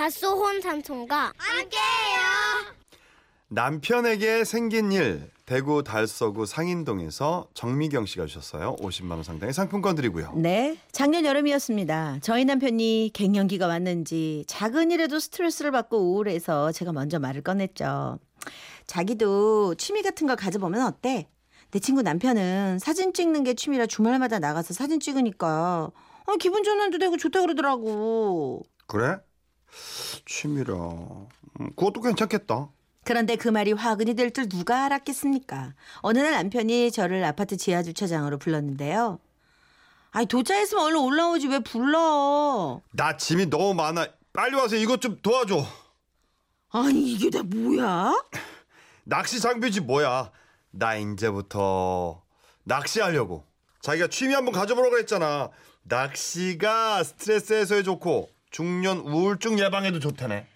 밭소혼 삼촌과 함께해요. 남편에게 생긴 일 대구 달서구 상인동에서 정미경 씨가 주셨어요. 50만 원 상당의 상품권 드리고요. 네, 작년 여름이었습니다. 저희 남편이 갱년기가 왔는지 작은 일에도 스트레스를 받고 우울해서 제가 먼저 말을 꺼냈죠. 자기도 취미 같은 걸 가져보면 어때? 내 친구 남편은 사진 찍는 게 취미라 주말마다 나가서 사진 찍으니까 어, 기분 전환도 되고 좋다 그러더라고. 그래? 취미라. 음, 그것도 괜찮겠다. 그런데 그 말이 화근이 될 줄 누가 알았겠습니까? 어느 날 남편이 저를 아파트 지하 주차장으로 불렀는데요. 아니 도착했으면 얼른 올라오지 왜 불러? 나 짐이 너무 많아. 빨리 와서 이것 좀 도와줘. 아니 이게 다 뭐야? 낚시 장비지 뭐야. 나 이제부터 낚시하려고. 자기가 취미 한번 가져보라고 했잖아. 낚시가 스트레스 해소에 좋고 중년 우울증 예방에도 좋다네.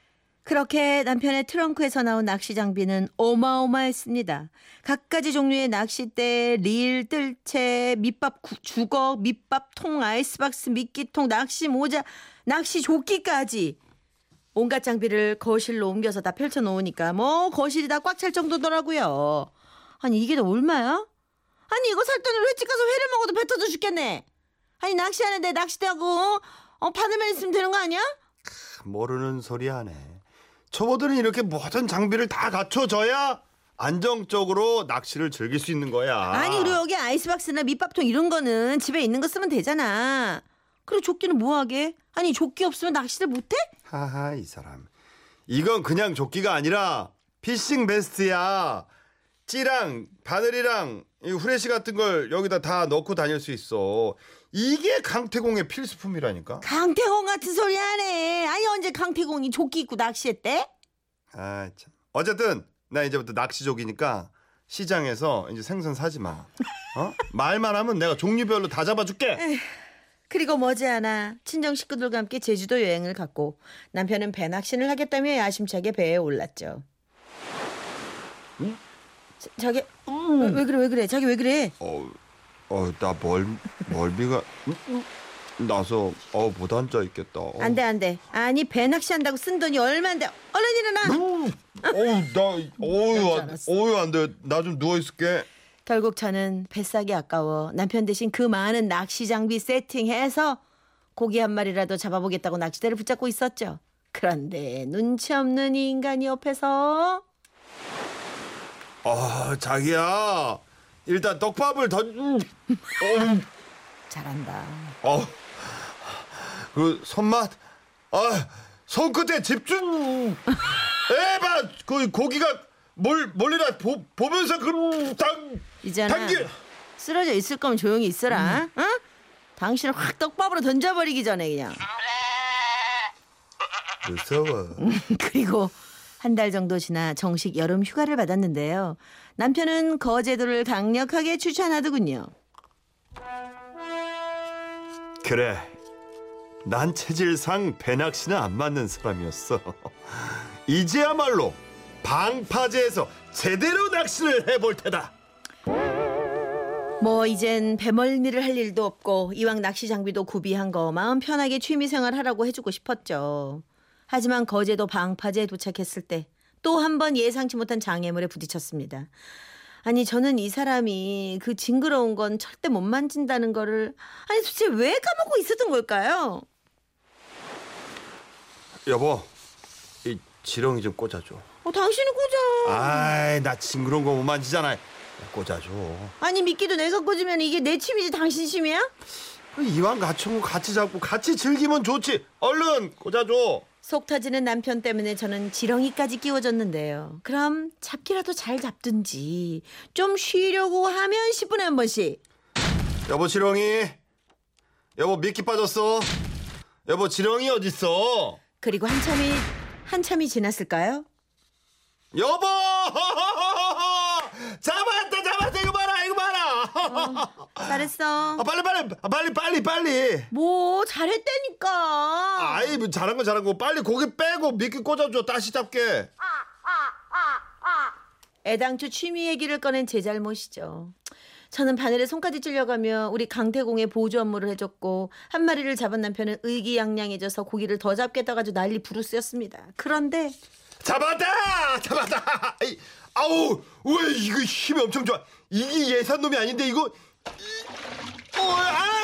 그렇게 남편의 트렁크에서 나온 낚시 장비는 어마어마했습니다. 각가지 종류의 낚싯대, 릴, 뜰채, 밑밥 구- 주걱, 밑밥통, 아이스박스, 미끼통, 낚시 모자, 낚시 조끼까지 온갖 장비를 거실로 옮겨서 다 펼쳐놓으니까 뭐 거실이 다 꽉 찰 정도더라고요. 아니 이게 다 얼마야? 아니 이거 살 돈으로 횟집 가서 회를 먹어도 배 터져 죽겠네. 아니 낚시하는데 낚싯대하고 어, 바늘만 있으면 되는 거 아니야? 모르는 소리 하네. 초보들은 이렇게 모든 장비를 다 갖춰줘야 안정적으로 낚시를 즐길 수 있는 거야. 아니 그리고 여기 아이스박스나 밑밥통 이런 거는 집에 있는 거 쓰면 되잖아. 그리고 조끼는 뭐하게? 아니 조끼 없으면 낚시를 못해? 하하 이 사람. 이건 그냥 조끼가 아니라 피싱 베스트야. 찌랑 바늘이랑 이 후레쉬 같은 걸 여기다 다 넣고 다닐 수 있어. 이게 강태공의 필수품이라니까. 강태공 같은 소리 하네. 아니 언제 강태공이 조끼 입고 낚시했대? 아 참. 어쨌든 나 이제부터 낚시족이니까 시장에서 이제 생선 사지 마. 어? 말만 하면 내가 종류별로 다 잡아줄게. 그리고 머지않아 친정 식구들과 함께 제주도 여행을 갔고 남편은 배 낚시를 하겠다며 야심차게 배에 올랐죠. 자, 자기 왜, 왜 그래 왜 그래 자기 왜 그래? 어, 어, 나 멀, 멀미가 음, 나서 어못 앉아 있겠다. 어. 안돼 안돼 아니 배 낚시한다고 쓴 돈이 얼마인데 얼른 일어나. 어우 나 어우 안, 알았어. 어우 안돼 나 좀 누워 있을게. 결국 저는 뱃삭이 아까워 남편 대신 그 많은 낚시 장비 세팅해서 고기 한 마리라도 잡아보겠다고 낚시대를 붙잡고 있었죠. 그런데 눈치 없는 이 인간이 옆에서 아 자기야 일단 떡밥을 던. 음. 어우 잘한다. 어. 그 손맛 아 손끝에 집중. 에바 그 고기가 뭘 멀리나 보, 보면서 그당 이제는 당기. 쓰러져 있을 거면 조용히 있어라. 응? 당신을 확 떡밥으로 던져버리기 전에 그냥. 무서워. 그리고 한 달 정도 지나 정식 여름 휴가를 받았는데요. 남편은 거제도를 강력하게 추천하더군요. 그래. 난 체질상 배낚시는 안 맞는 사람이었어. 이제야말로 방파제에서 제대로 낚시를 해볼 테다. 뭐 이젠 배멀미를 할 일도 없고 이왕 낚시 장비도 구비한 거 마음 편하게 취미 생활 하라고 해주고 싶었죠. 하지만 거제도 방파제에 도착했을 때 또 한 번 예상치 못한 장애물에 부딪혔습니다. 아니 저는 이 사람이 그 징그러운 건 절대 못 만진다는 거를 아니 도대체 왜 까먹고 있었던 걸까요? 여보, 이 지렁이 좀 꽂아줘. 어, 당신은 꽂아. 아이, 나 징그러운 거 못 만지잖아. 꽂아줘. 아니 미끼도 내가 꽂으면 이게 내 취미지 당신 취미야? 이왕 갖춘 거 같이 잡고 같이 즐기면 좋지. 얼른 꽂아줘. 속 터지는 남편 때문에 저는 지렁이까지 끼워줬는데요. 그럼 잡기라도 잘 잡든지 좀 쉬려고 하면 10분에 한 번씩. 여보 지렁이. 여보 미끼 빠졌어. 여보 지렁이 어딨어? 그리고 한참이 한참이 지났을까요? 여보! 잡았다 잡았다 이거 봐라 이거 봐라. 잘했어. 아, 빨리 빨리 아, 빨리 빨리 빨리. 뭐 잘했다니까. 아이 뭐 잘한 거 잘한 거 빨리 고기 빼고 미끼 꽂아줘 다시 잡게. 애당초 취미 얘기를 꺼낸 제 잘못이죠. 저는 바늘에 손까지 찔려가며 우리 강태공의 보조 업무를 해줬고 한 마리를 잡은 남편은 의기양양해져서 고기를 더 잡겠다고 아주 난리 부르스였습니다. 그런데 잡았다! 잡았다! 아이, 아우, 왜 이거 힘이 엄청 좋아. 이게 예산 놈이 아닌데 이거. 이- 어, 아.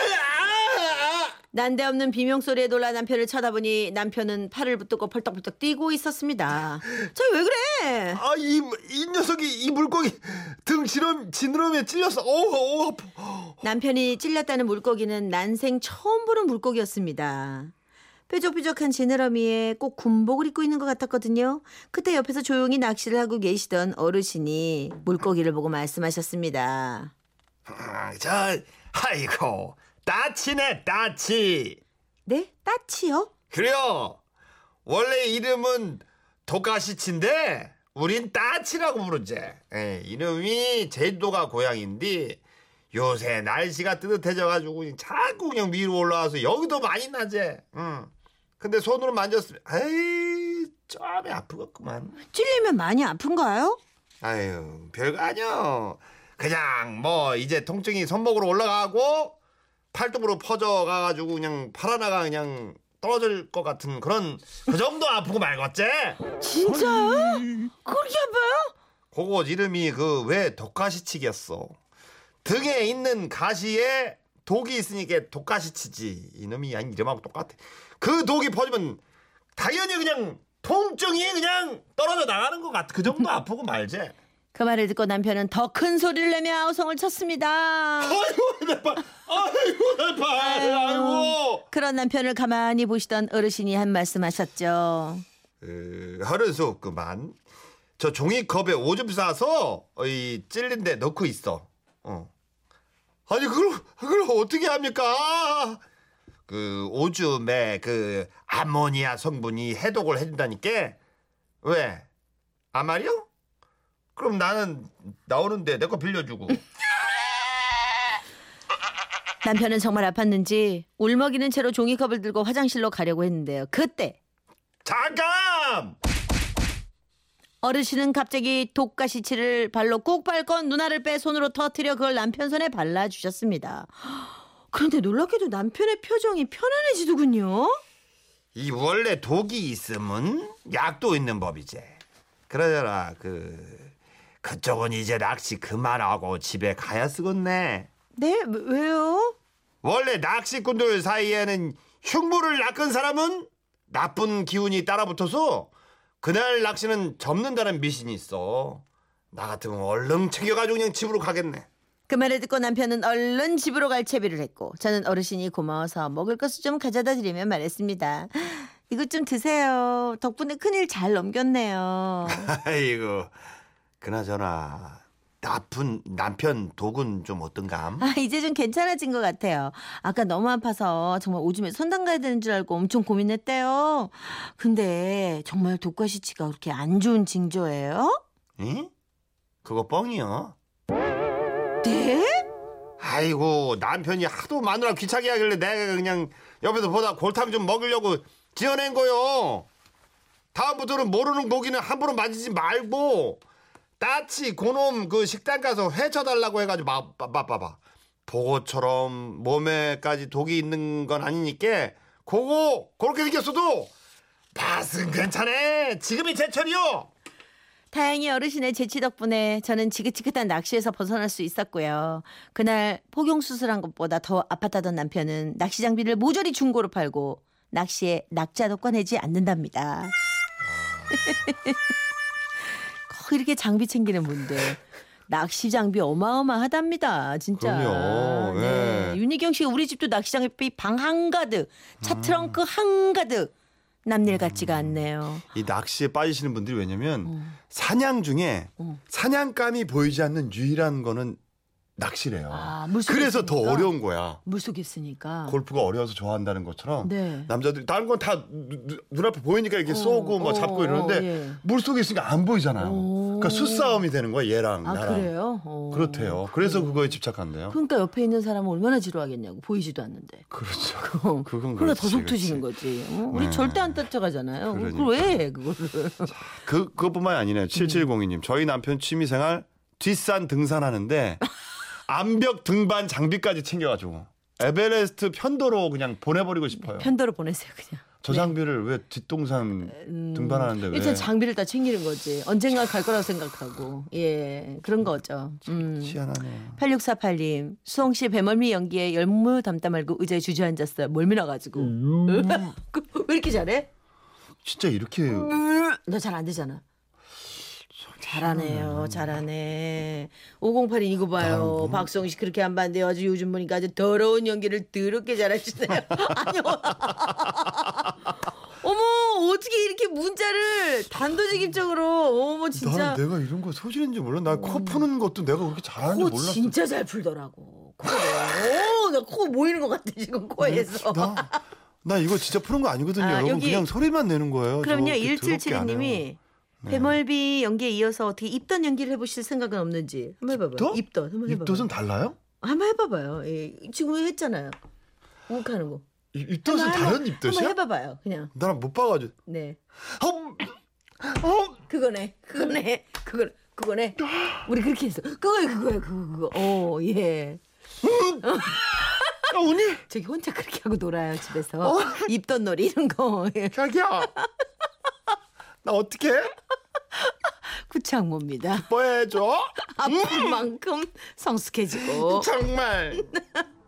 난데없는 비명 소리에 놀라 남편을 쳐다보니 남편은 팔을 붙들고 펄떡펄떡 뛰고 있었습니다. 저왜 그래? 아, 이, 이 녀석이 이 물고기 등 지름, 지느러미에 찔렸어. 어우, 어우, 아파. 남편이 찔렸다는 물고기는 난생 처음 보는 물고기였습니다. 뾰족뾰족한 지느러미에 꼭 군복을 입고 있는 것 같았거든요. 그때 옆에서 조용히 낚시를 하고 계시던 어르신이 물고기를 보고 말씀하셨습니다. 아, 저, 아이고, 따치네, 따치. 네? 따치요? 그래요. 원래 이름은 도가시치인데 우린 따치라고 부르지. 예, 이름이 제주도가 고향인데 요새 날씨가 뜨뜻해져가지고 자꾸 그냥 위로 올라와서 여기도 많이 나지. 응. 근데 손으로 만졌으면 에이 좀이 아프겠구만. 찔리면 많이 아픈가요? 아유 별거 아니야. 그냥 뭐 이제 통증이 손목으로 올라가고 팔뚝으로 퍼져가가지고 그냥 팔하나가 그냥 떨어질 것 같은 그런 그 정도 아프고 말겠지. 진짜요? 그렇게 아파요? 그거 이름이 그 왜 독가시치겠어. 등에 있는 가시에 독이 있으니까 독가시치지. 이놈이 아니 이름하고 똑같아. 그 독이 퍼지면 당연히 그냥 통증이 그냥 떨어져 나가는 것 같아. 그 정도 아프고 말지. 그 말을 듣고 남편은 더 큰 소리를 내며 아우성을 쳤습니다. 아이고 내 팔, 아이고 내 팔, 아이고. 그런 남편을 가만히 보시던 어르신이 한 말씀하셨죠. 에, 하는 수 없구만. 저 종이컵에 오줌 싸서 어, 이 찔린 데 넣고 있어. 어. 아니 그걸 그걸 어떻게 합니까? 그 오줌에 그 아모니아 성분이 해독을 해준다니까. 왜? 아 말이요? 그럼 나는 나오는데 내 거 빌려주고. 남편은 정말 아팠는지 울먹이는 채로 종이컵을 들고 화장실로 가려고 했는데요. 그때 잠깐! 어르신은 갑자기 독가시치를 발로 꾹 밟고 누나를 빼 손으로 터트려 그걸 남편 손에 발라주셨습니다. 그런데 놀랍게도 남편의 표정이 편안해지더군요. 이 원래 독이 있으면 약도 있는 법이지. 그러잖아 그 그쪽은 이제 낚시 그만하고 집에 가야 쓰겠네. 네? 왜요? 원래 낚시꾼들 사이에는 흉물을 낚은 사람은 나쁜 기운이 따라붙어서 그날 낚시는 접는다는 미신이 있어. 나 같으면 얼른 챙겨가지고 그냥 집으로 가겠네. 그 말을 듣고 남편은 얼른 집으로 갈 채비를 했고 저는 어르신이 고마워서 먹을 것을 좀 가져다 드리며 말했습니다. 이것 좀 드세요. 덕분에 큰일 잘 넘겼네요. 아이고 그나저나 나쁜 남편 독은 좀 어떤감? 아, 이제 좀 괜찮아진 것 같아요. 아까 너무 아파서 정말 오줌에 손 담가야 되는 줄 알고 엄청 고민했대요. 근데 정말 독과 시치가 그렇게 안 좋은 징조예요? 응? 그거 뻥이요. 네? 아이고 남편이 하도 마누라 귀찮게 하길래 내가 그냥 옆에서 보다 골탕 좀 먹으려고 지어낸 거요. 다음부터는 모르는 고기는 함부로 만지지 말고 따치 고놈 그 식당 가서 회 쳐달라고 해가지고 봐봐봐 보고처럼 몸에까지 독이 있는 건 아니니까 그거 그렇게 생겼어도 맛은 괜찮아. 지금이 제철이요. 다행히 어르신의 재치 덕분에 저는 지긋지긋한 낚시에서 벗어날 수 있었고요. 그날 포경 수술한 것보다 더 아팠다던 남편은 낚시 장비를 모조리 중고로 팔고 낚시에 낙자도 꺼내지 않는답니다. 꼭 이렇게 장비 챙기는 분들. 낚시 장비 어마어마하답니다, 진짜. 그럼요, 네. 예. 윤희경 씨가 우리 집도 낚시 장비 방 한가득, 차 음. 트렁크 한가득. 남일 같지가 않네요. 이 낚시에 빠지시는 분들이 왜냐면 어. 사냥 중에 어. 사냥감이 보이지 않는 유일한 거는 낚시래요. 아, 그래서 더 있으니까? 어려운 거야. 물속에 있으니까. 골프가 어려워서 좋아한다는 것처럼 네. 남자들이 다른 건 다 눈앞에 보이니까 이렇게 쏘고 뭐 어, 잡고 이러는데 예. 물속에 있으니까 안 보이잖아요. 오. 그러니까 수싸움이 되는 거야 얘랑 아 나랑. 그래요? 어. 그렇대요. 그래서 그거에 집착한대요. 그러니까 옆에 있는 사람은 얼마나 지루하겠냐고 보이지도 않는데. 그렇죠. 어. 그건 그러다 더 그렇지, 속 터지는 그렇지. 거지. 어? 우리 네. 절대 안 따라가잖아요. 그러니까. 그걸 왜 해, 그거를. 그 그것뿐만이 아니네요. 7702님. 저희 남편 취미 생활 뒷산 등산하는데 암벽 등반 장비까지 챙겨가지고 에베레스트 편도로 그냥 보내버리고 싶어요. 편도로 보내세요 그냥. 저 장비를 왜 뒷동산 등반하는데 왜? 음, 일단 장비를 다 챙기는 거지. 언젠가 갈 거라고 생각하고. 예, 그런 거죠. 음. 희한하네. 8648님, 수홍 씨 배멀미 연기에 열무 담다 말고 의자에 주저앉았어요. 멀미 나가지고. 왜 이렇게 잘해? 진짜 이렇게 너잘안 되잖아. 잘하네요, 잘하네. 5082 이거 봐요. 박수홍 씨 그렇게 안 봤는데요. 아주 요즘 보니까 아주 더러운 연기를 더럽게 잘하시네요. 아니요. 어머, 어떻게 이렇게 문자를 단도직입적으로, 어머, 진짜. 나는 내가 이런 거 소질인지 몰라. 나 코 푸는 것도 내가 그렇게 잘하는 줄 코 몰랐어. 진짜 잘 풀더라고. 코를. 오, 나코 모이는 것 같아, 지금 코에서. 나, 나 이거 진짜 푸는 거 아니거든요. 아, 여러분 여기- 그냥 소리만 내는 거예요. 그럼요, 저 그렇게 더럽게 안 해요. 네. 1772님이 배멀비 연기에 이어서 어떻게 입던 연기를 해보실 생각은 없는지 한번 해봐봐요. 입덧? 입덧 한번 해봐봐요. 입덧은 달라요? 한번 해봐봐요. 예, 지금 했잖아요. 욱하는 거. 입- 입덧은 한번, 다른 입덧이야? 한번 해봐봐요. 그냥. 나는 못 봐가지고. 네. 어, 어, 그거네. 그거네. 그거 그거네. 우리 그렇게 했어. 그거야 그거야 그거 그거. 어 예. 야, 언니, 저기 혼자 그렇게 하고 놀아요 집에서. 어? 입던 놀이 이런 거. 예. 자기야. 나 어떻게 구창모입니다. 뽀해줘? 아픈 만큼 성숙해지고. 정말